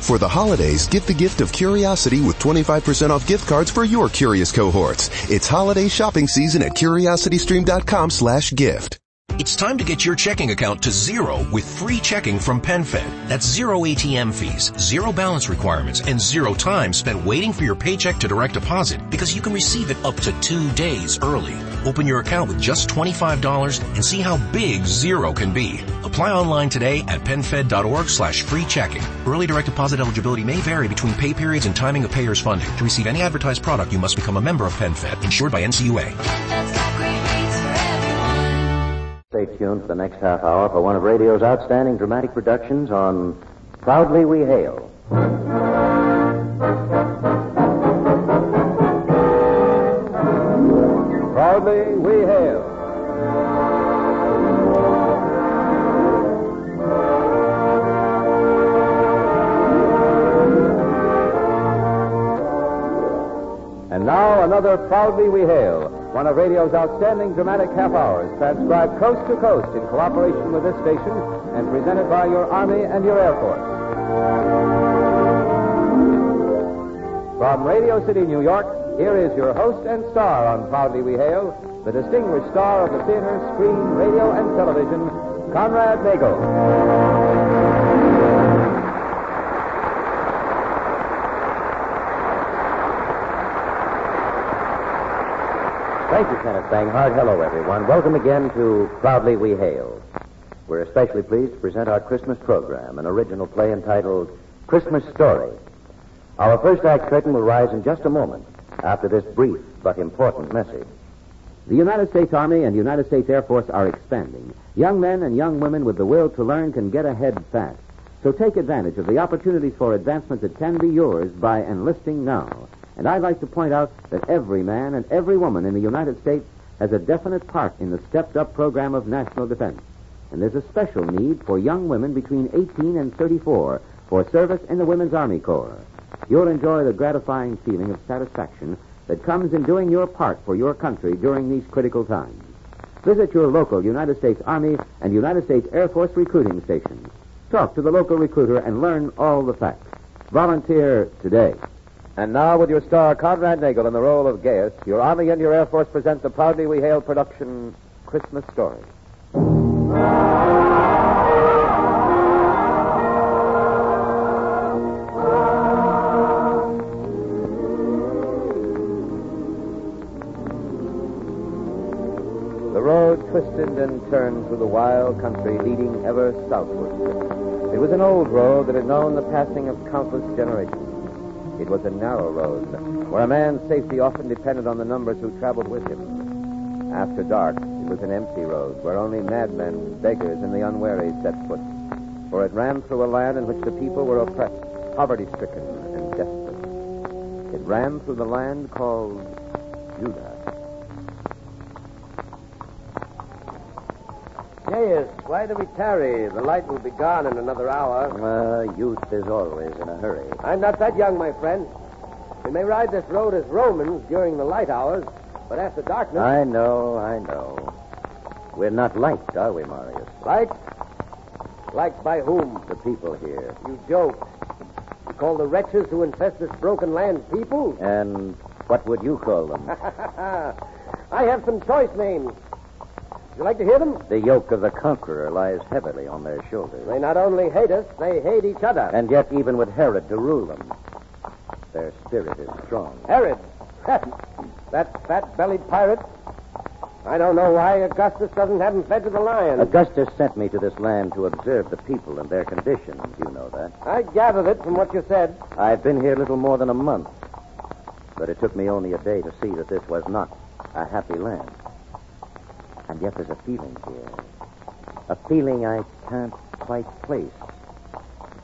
For the holidays, get the gift of curiosity with 25% off gift cards for your curious cohorts. It's holiday shopping season at curiositystream.com slash gift. It's time to get your checking account to zero with free checking from PenFed. That's zero ATM fees, zero balance requirements, and zero time spent waiting for your paycheck to direct deposit because you can receive it up to two days early. Open your account with just $25 and see how big zero can be. Apply online today at PenFed.org slash free checking. Early direct deposit eligibility may vary between pay periods and timing of payer's funding. To receive any advertised product, you must become a member of PenFed, insured by NCUA. Stay tuned for the next half hour for one of radio's outstanding dramatic productions on Proudly We Hail. Another Proudly We Hail, one of radio's outstanding dramatic half hours, transcribed coast to coast in cooperation with this station and presented by your Army and your Air Force. From Radio City, New York, here is your host and star on Proudly We Hail, the distinguished star of the theater, screen, radio, and television, Conrad Nagel. Thank you, Kenneth. Hello, everyone. Welcome again to Proudly We Hail. We're especially pleased to present our Christmas program, an original play entitled Christmas Story. Our first act curtain will rise in just a moment after this brief but important message. The United States Army and United States Air Force are expanding. Young men and young women with the will to learn can get ahead fast. So take advantage of the opportunities for advancement that can be yours by enlisting now. And I'd like to point out that every man and every woman in the United States has a definite part in the stepped up program of national defense. And there's a special need for young women between 18 and 34 for service in the Women's Army Corps. You'll enjoy the gratifying feeling of satisfaction that comes in doing your part for your country during these critical times. Visit your local United States Army and United States Air Force recruiting stations. Talk to the local recruiter and learn all the facts. Volunteer today. And now, with your star, Conrad Nagel, in the role of Gaius, your Army and your Air Force present the Proudly We Hail production, Christmas Story. The road twisted and turned through the wild country, leading ever southward. It was an old road that had known the passing of countless generations. It was a narrow road where a man's safety often depended on the numbers who traveled with him. After dark, it was an empty road where only madmen, beggars, and the unwary set foot. For it ran through a land in which the people were oppressed, poverty stricken, and desperate. It ran through the land called Judah. Gaius, why do we tarry? The light will be gone in another hour. Uh, youth is always in a hurry. I'm not that young, my friend. We may ride this road as Romans during the light hours, but after darkness. I know, I know. We're not liked, are we, Marius? Liked? Liked by whom? The people here. You joke. You call the wretches who infest this broken land people? And what would you call them? I have some choice names. Would you like to hear them? the yoke of the conqueror lies heavily on their shoulders. They not only hate us, they hate each other. And yet, even with Herod to rule them, their spirit is strong. Herod. that fat bellied pirate. I don't know why Augustus doesn't have him fed to the lions. Augustus sent me to this land to observe the people and their conditions. You know that. I gathered it from what you said. I've been here little more than a month. But it took me only a day to see that this was not a happy land. And yet there's a feeling here. A feeling I can't quite place.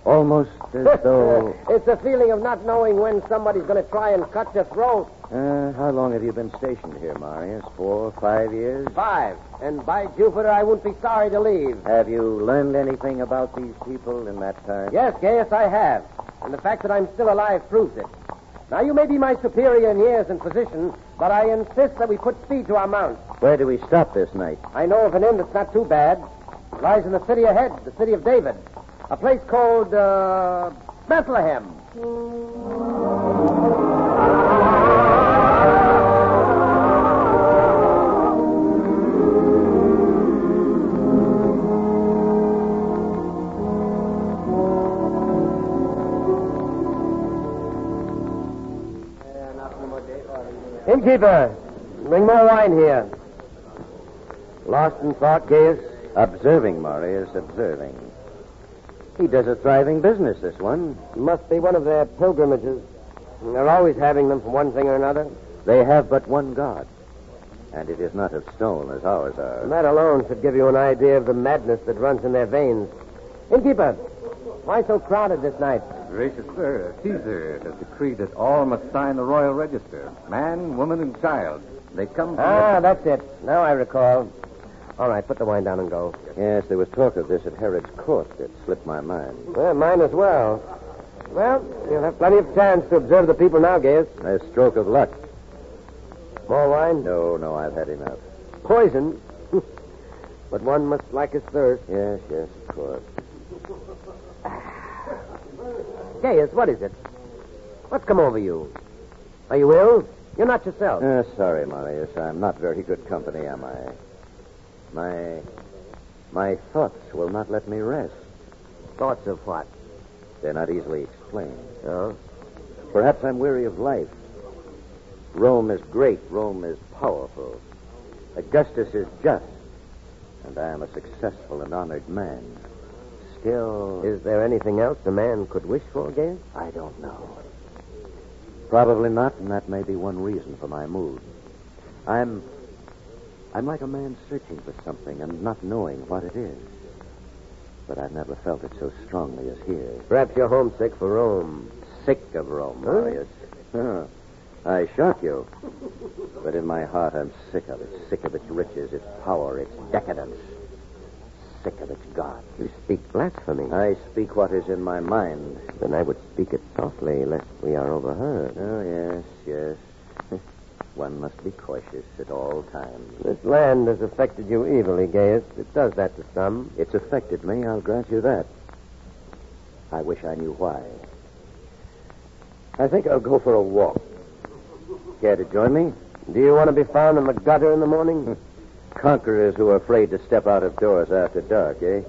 Almost as though. it's a feeling of not knowing when somebody's going to try and cut your throat. Uh, how long have you been stationed here, Marius? Four, five years? Five. And by Jupiter, I wouldn't be sorry to leave. Have you learned anything about these people in that time? Yes, Gaius, I have. And the fact that I'm still alive proves it. Now, you may be my superior in years and position, but I insist that we put speed to our mounts. Where do we stop this night? I know of an inn that's not too bad. It lies in the city ahead, the city of David. A place called, uh, Bethlehem. Innkeeper, bring more wine here. Lost in thought, Gaius? Observing, Marius, observing. He does a thriving business, this one. Must be one of their pilgrimages. They're always having them for one thing or another. They have but one God, and it is not of stone as ours are. That alone should give you an idea of the madness that runs in their veins. Innkeeper, why so crowded this night? Gracious sir, Caesar has decreed that all must sign the royal register man, woman, and child. They come from. Ah, that's it. Now I recall. All right, put the wine down and go. Yes, there was talk of this at Herod's court. It slipped my mind. Well, mine as well. Well, you'll have plenty of chance to observe the people now, Gaius. A stroke of luck. More wine? No, no, I've had enough. Poison. but one must like his thirst. Yes, yes, of course. Gaius, what is it? What's come over you? Are you ill? You're not yourself. Uh, sorry, Marius. I'm not very good company, am I? My. My thoughts will not let me rest. Thoughts of what? They're not easily explained. Oh? Perhaps I'm weary of life. Rome is great. Rome is powerful. Augustus is just. And I am a successful and honored man. Still. Is there anything else a man could wish for, Gaius? I don't know. Probably not, and that may be one reason for my mood. I'm. I'm like a man searching for something and not knowing what it is. But I've never felt it so strongly as here. Perhaps you're homesick for Rome. Sick of Rome, Huh? Marius. Huh. I shock you. But in my heart, I'm sick of it. Sick of its riches, its power, its decadence. Sick of its God. You speak blasphemy. I speak what is in my mind. Then I would speak it softly, lest we are overheard. Oh, yes, yes. One must be cautious at all times. This land has affected you evilly, Gaius. It does that to some. It's affected me, I'll grant you that. I wish I knew why. I think I'll go for a walk. Care to join me? Do you want to be found in the gutter in the morning? Conquerors who are afraid to step out of doors after dark, eh?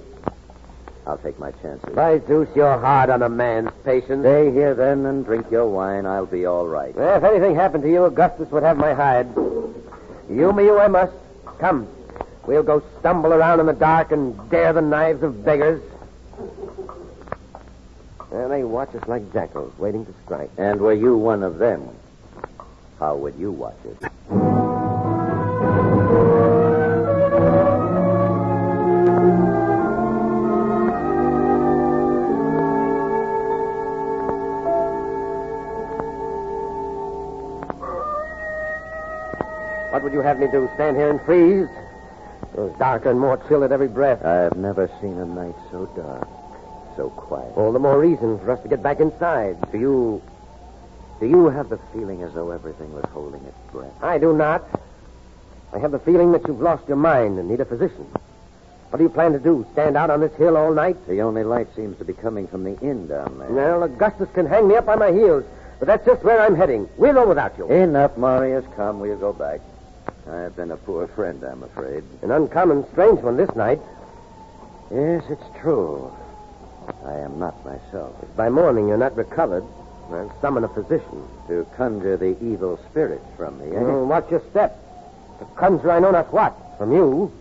I'll take my chances. By Zeus, you're hard on a man's patience. Stay here then and drink your wine. I'll be all right. Well, if anything happened to you, Augustus would have my hide. You, me, you, I must. Come. We'll go stumble around in the dark and dare the knives of beggars. Well, they watch us like jackals, waiting to strike. And were you one of them, how would you watch it? You have me do? Stand here and freeze? It was darker and more chill at every breath. I've never seen a night so dark, so quiet. All the more reason for us to get back inside. Do you. Do you have the feeling as though everything was holding its breath? I do not. I have the feeling that you've lost your mind and need a physician. What do you plan to do? Stand out on this hill all night? The only light seems to be coming from the inn down there. Well, Augustus can hang me up by my heels, but that's just where I'm heading. With or without you. Enough, Marius. Come, we'll go back. I've been a poor friend, I'm afraid. An uncommon strange one this night. Yes, it's true. I am not myself. If by morning you're not recovered, I'll summon a physician. To conjure the evil spirits from me, eh? Oh, watch your step. To conjure I know not what from you.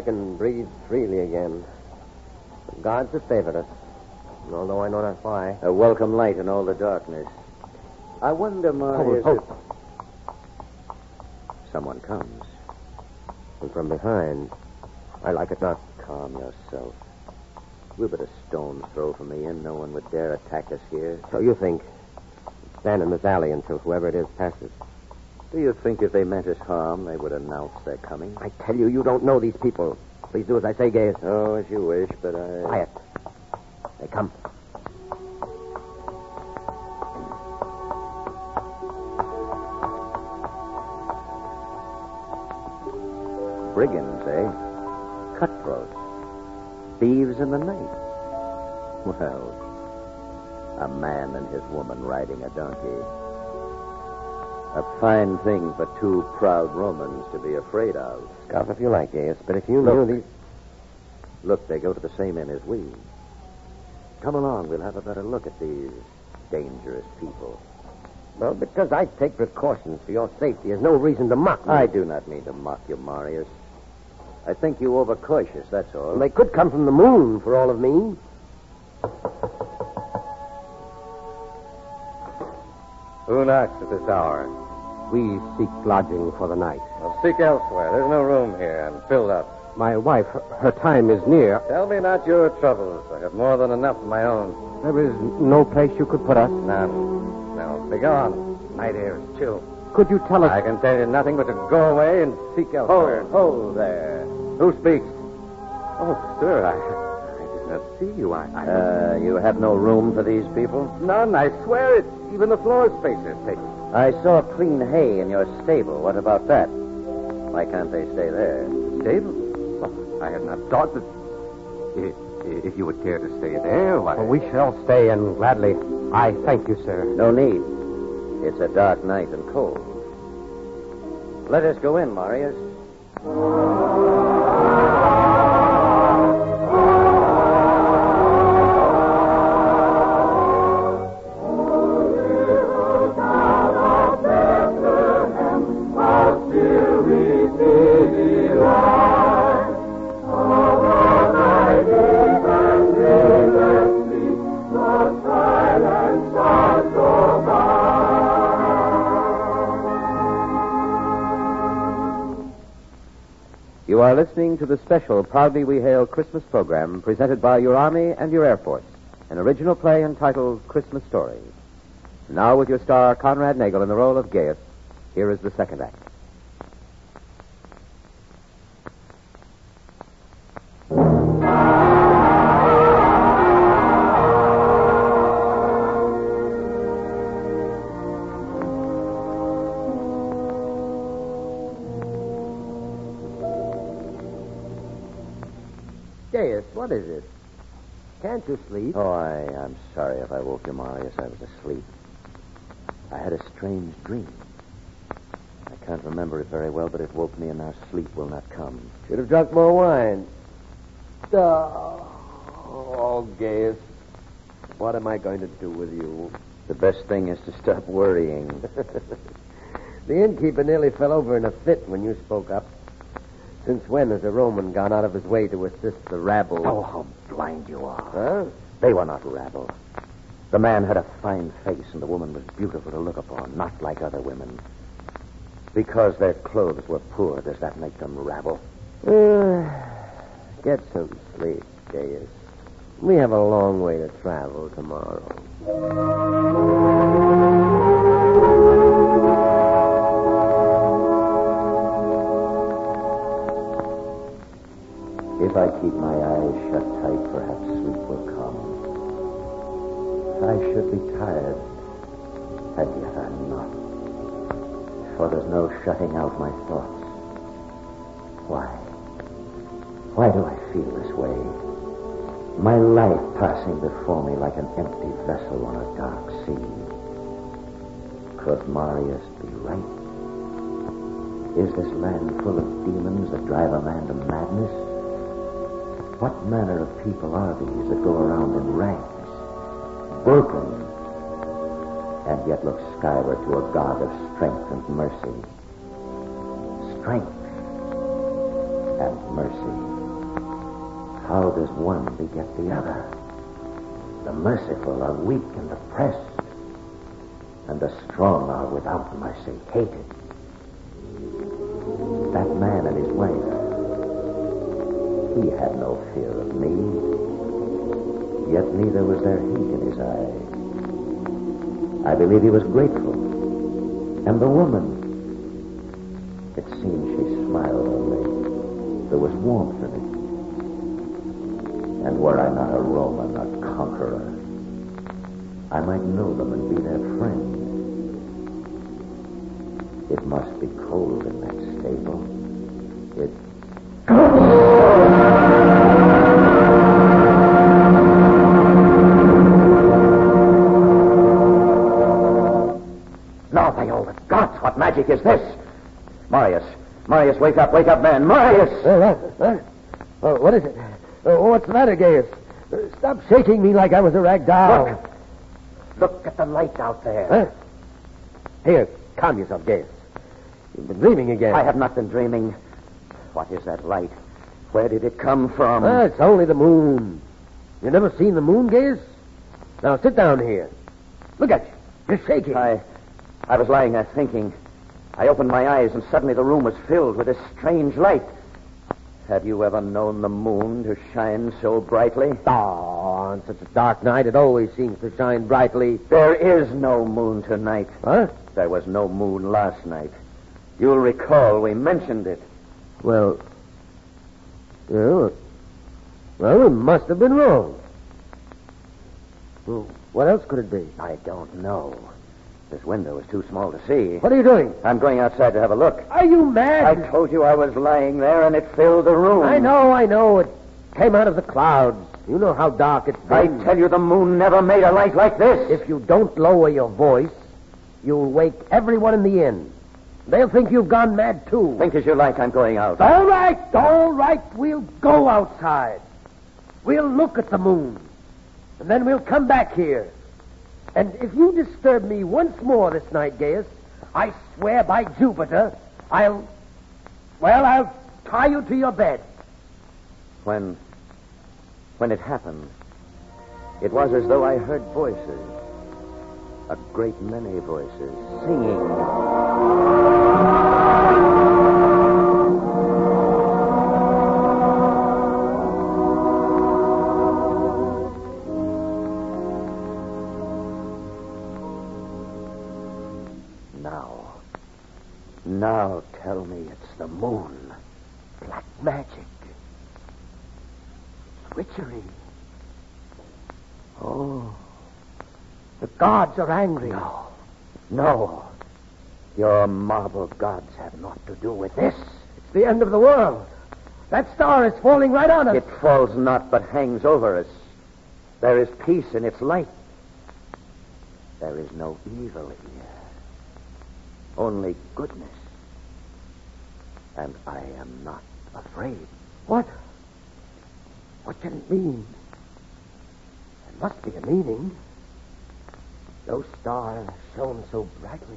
I can breathe freely again. The gods have favored us. although I know not why. A welcome light in all the darkness. I wonder, Marius, Hold, if... Someone comes. And from behind. I like it not. Calm yourself. We're but a stone's throw from the inn. No one would dare attack us here. So you think. Stand in this alley until whoever it is passes. Do you think if they meant us harm, they would announce their coming? I tell you, you don't know these people. Please do as I say, Gaius. Oh, as you wish, but I... Quiet. They come. Brigands, eh? Cutthroats. Thieves in the night. Well, a man and his woman riding a donkey. A fine thing for two proud Romans to be afraid of. Scoff if you like, Gaius, but if you Look. knew these. Look, they go to the same inn as we. Come along, we'll have a better look at these dangerous people. Well, because I take precautions for your safety, there's no reason to mock me. I do not mean to mock you, Marius. I think you overcautious, that's all. Well, they could come from the moon, for all of me. Who knocks at this hour? We seek lodging for the night. Well, seek elsewhere. There's no room here. I'm filled up. My wife, her, her time is near. Tell me not your troubles. I have more than enough of my own. There is no place you could put us. None. Now, begone. Night air is chill. Could you tell us? I can tell you nothing but to go away and seek elsewhere. Hold, hold there. Who speaks? Oh, sir, I, I did not see you. I, I Uh, you have no room for these people? none. I swear it. Even the floor space is taken. I saw clean hay in your stable. What about that? Why can't they stay there? Stable? Well, I had not thought that. If, if you would care to stay there, why? Well, we shall stay, and gladly. I thank you, sir. No need. It's a dark night and cold. Let us go in, Marius. Listening to the special Proudly We Hail Christmas program presented by your Army and your Air Force, an original play entitled Christmas Story. Now, with your star Conrad Nagel in the role of Gaius, here is the second act. Can't you sleep? Oh, I, I'm sorry if I woke you, Marius. I was asleep. I had a strange dream. I can't remember it very well, but it woke me, and now sleep will not come. Should have drunk more wine. Oh, oh, Gaius. What am I going to do with you? The best thing is to stop worrying. The innkeeper nearly fell over in a fit when you spoke up. Since when has a Roman gone out of his way to assist the rabble? Oh, how blind you are. Huh? They were not rabble. The man had a fine face, and the woman was beautiful to look upon, not like other women. Because their clothes were poor, does that make them rabble? Uh, get some sleep, Gaius. We have a long way to travel tomorrow. If I keep my eyes shut tight, perhaps sleep will come. I should be tired, and yet I'm not. For there's no shutting out my thoughts. Why? Why do I feel this way? My life passing before me like an empty vessel on a dark sea. Could Marius be right? Is this land full of demons that drive a man to madness? What manner of people are these that go around in rags, broken, and yet look skyward to a God of strength and mercy? Strength and mercy. How does one beget the other? The merciful are weak and oppressed, and the strong are without mercy hated. That man and he had no fear of me, yet neither was there hate in his eyes. I believe he was grateful. And the woman, it seemed she smiled on me. There was warmth in it. And were I not a Roman, a conqueror, I might know them and be their friend. It must be cold in that stable. Wake up, wake up, man, Marius! Uh, what? What? What is it? Oh, what's the matter, Gaius? Uh, Stop shaking me like I was a rag doll. Look. Look at the light out there. Huh? Here, calm yourself, Gaius. You've been dreaming again. I have not been dreaming. What is that light? Where did it come from? Ah, it's only the moon. You never seen the moon, Gaius? Now sit down here. Look at you. You're shaking. I, I was lying there thinking. I opened my eyes, and suddenly the room was filled with this strange light. Have you ever known the moon to shine so brightly? Ah, oh, on such a dark night, it always seems to shine brightly. There is no moon tonight. Huh? There was no moon last night. You'll recall we mentioned it. Well, well, well, we must have been wrong. Well, what else could it be? I don't know. This window is too small to see. What are you doing? I'm going outside to have a look. Are you mad? I told you I was lying there, and it filled the room. I know, I know. It came out of the clouds. You know how dark it's I been. tell you, the moon never made a light like this. If you don't lower your voice, you'll wake everyone in the inn. They'll think you've gone mad, too. Think as you like, I'm going out. All right, all right. We'll go outside. We'll look at the moon. And then we'll come back here. And if you disturb me once more this night, Gaius, I swear by Jupiter, I'll. Well, I'll tie you to your bed. When, when it happened, it was as though I heard voices. A great many voices singing. Magic. Witchery. Oh. The gods are angry. No. No. Your marble gods have naught to do with this. It's the end of the world. That star is falling right on us. It falls not, but hangs over us. There is peace in its light. There is no evil here. Only goodness. And I am not afraid. What? What can it mean? There must be a meaning. Those stars shone so brightly.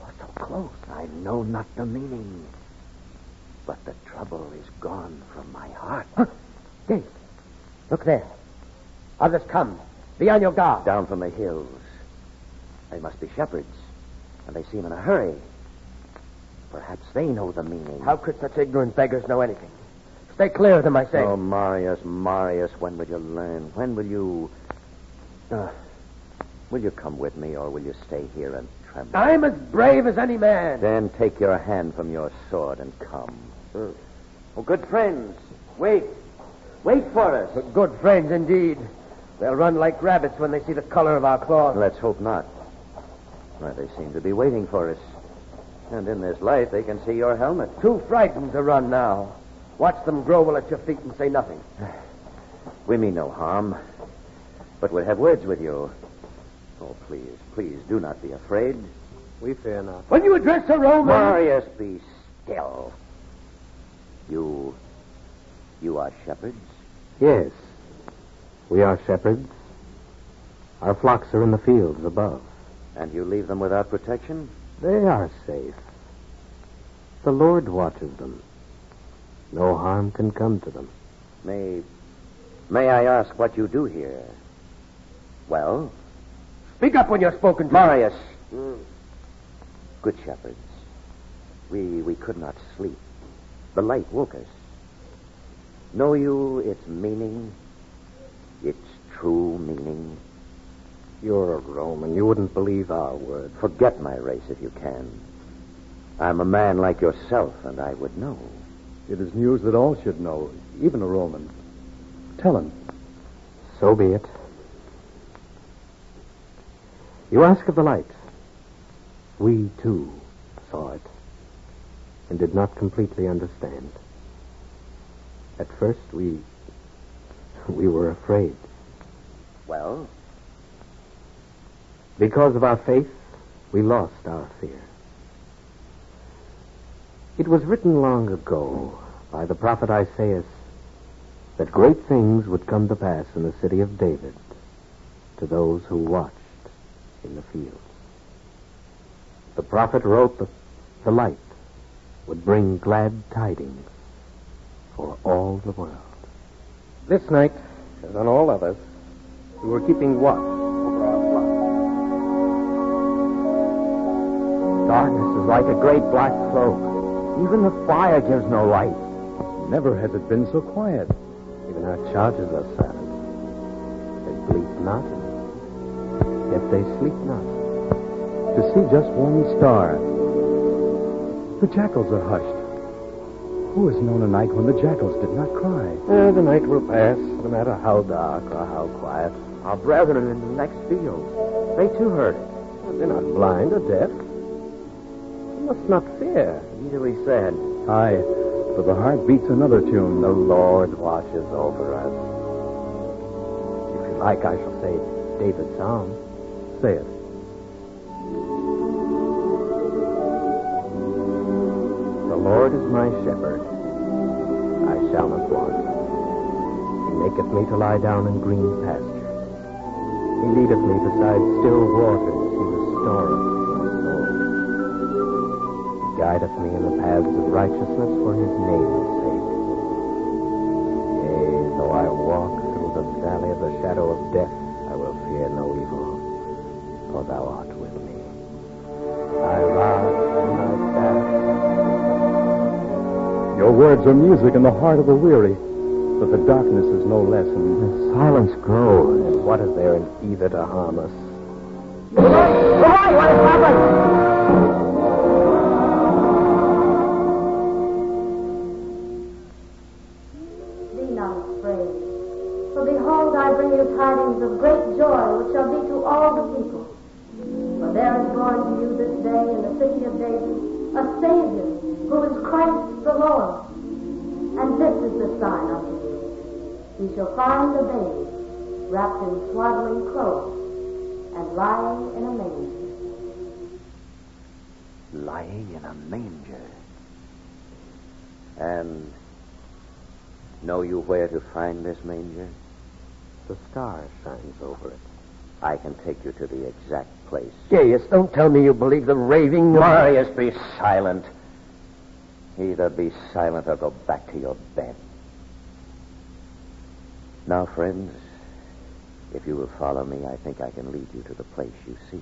Or so close. I know not the meaning. But the trouble is gone from my heart. Huh? Dave, look there. Others come. Be on your guard. Down from the hills. They must be shepherds. And they seem in a hurry. Perhaps they know the meaning. How could such ignorant beggars know anything? Stay clear of them, I say. Oh, Marius, Marius, when will you learn? When will you. Uh, will you come with me, or will you stay here and tremble? I'm as brave as any man. Then take your hand from your sword and come. Oh, good friends, wait. Wait for us. Good friends, indeed. They'll run like rabbits when they see the color of our cloth. Let's hope not. Why, they seem to be waiting for us. And in this light, they can see your helmet. Too frightened to run now. Watch them grovel at your feet and say nothing. We mean no harm, but would have words with you. Oh, please, please, do not be afraid. We fear not. When you address a Roman. Marius, be still. You. You are shepherds? Yes. We are shepherds. Our flocks are in the fields above. And you leave them without protection? They are safe. The Lord watches them. No harm can come to them. May. May I ask what you do here? Well, Speak up when you're spoken to. Marius. Hmm. Good shepherds. We we could not sleep. The light woke us. Know you its meaning? Its true meaning? You're a Roman. You wouldn't believe our word. Forget my race if you can. I'm a man like yourself, and I would know. It is news that all should know, even a Roman. Tell him. So be it. You ask of the light. We, too, saw it and did not completely understand. At first, we. we were afraid. Well, Because of our faith, we lost our fear. It was written long ago by the prophet Isaiah that great things would come to pass in the city of David to those who watched in the fields. The prophet wrote that the light would bring glad tidings for all the world. This night, as on all others, we were keeping watch Darkness is like a great black cloak. Even the fire gives no light. Never has it been so quiet. Even our charges are silent. They bleat not, yet they sleep not. To see just one star. The jackals are hushed. Who has known a night when the jackals did not cry? Eh, the night will pass, no matter how dark or how quiet. Our brethren in the next field, they too heard it. They're not blind or deaf. Must not fear. Easily said. Aye, for the heart beats another tune. The Lord watches over us. If you like, I shall say David's psalm. Say it. The Lord is my shepherd. I shall not want. He maketh me to lie down in green pastures. He leadeth me beside still waters. He restoreth my soul. He guideth me in the paths of righteousness for his name's sake. Yea, though I walk through the valley of the shadow of death, I will fear no evil, for thou art with me. Thy rod and thy staff Your words are music in the heart of the weary, but the darkness is no less. And The silence grows. And what is there in either to harm us? Be Ye shall find a babe wrapped in swaddling clothes and lying in a manger. lying in a manger. And know you where to find this manger? The star shines over it. I can take you to the exact place. Gaius, don't tell me you believe the raving. Marius, be silent. Either be silent or go back to your bed. Now, friends, if you will follow me, I think I can lead you to the place you seek.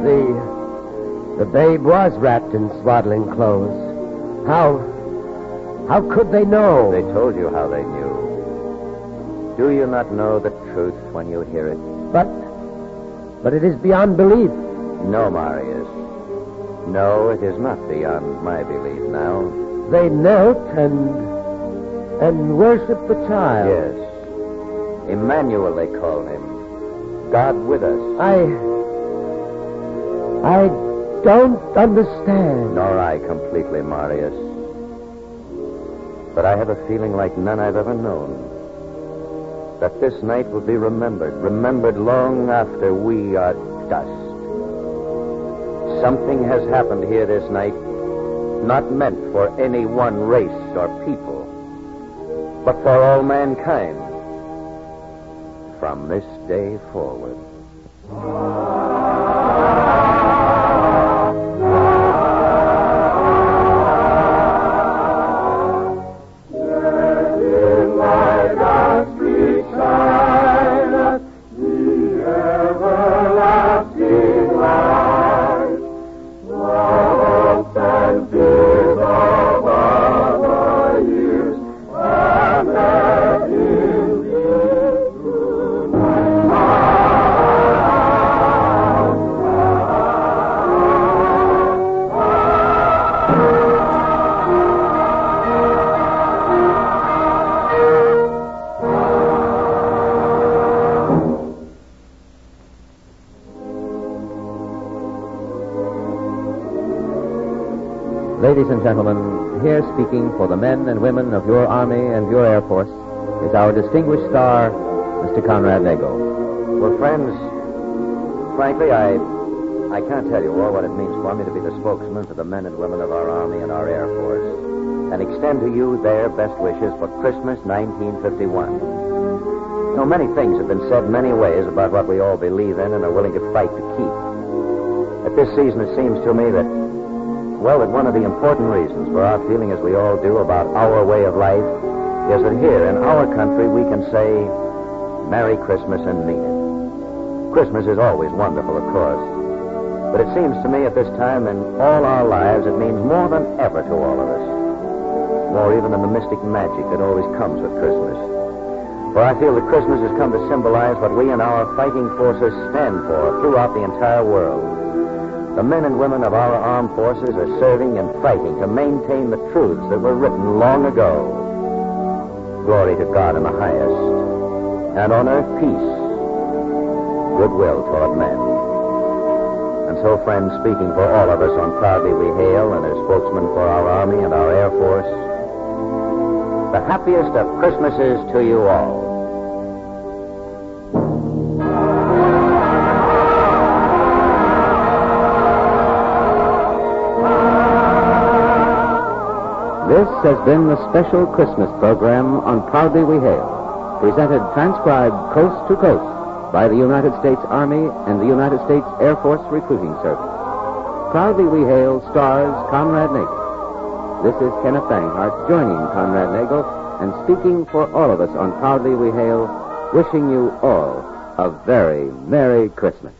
The the babe was wrapped in swaddling clothes. How how could they know? They told you how they knew. Do you not know the truth when you hear it? But but it is beyond belief. No, Marius. No, it is not beyond my belief now. They knelt and and worshipped the child. Yes. Emmanuel, they call him. God with us. I I don't understand. Nor I completely, Marius. But I have a feeling like none I've ever known. That this night will be remembered, remembered long after we are dust. Something has happened here this night, not meant for any one race or people, but for all mankind. From this day forward. Ladies and gentlemen, here speaking for the men and women of your Army and your Air Force is our distinguished star, Mr. Conrad Nagel. Well, friends, frankly, I I can't tell you all what it means for me to be the spokesman for the men and women of our Army and our Air Force and extend to you their best wishes for Christmas 1951. You know, many things have been said many ways about what we all believe in and are willing to fight to keep. At this season, it seems to me that, well, that one of the important reasons for our feeling as we all do about our way of life is that here in our country we can say, Merry Christmas and mean it. Christmas is always wonderful, of course. But it seems to me at this time in all our lives it means more than ever to all of us. More even than the mystic magic that always comes with Christmas. For I feel that Christmas has come to symbolize what we and our fighting forces stand for throughout the entire world. The men and women of our armed forces are serving and fighting to maintain the truths that were written long ago. Glory to God in the highest, and on earth peace, goodwill toward men. And so, friends, speaking for all of us on Proudly We Hail and as spokesman for our Army and our Air Force, the happiest of Christmases to you all. This has been the special Christmas program on Proudly We Hail, presented transcribed coast to coast by the United States Army and the United States Air Force Recruiting Service. Proudly We Hail stars Conrad Nagel. This is Kenneth Banghart joining Conrad Nagel and speaking for all of us on Proudly We Hail, wishing you all a very Merry Christmas.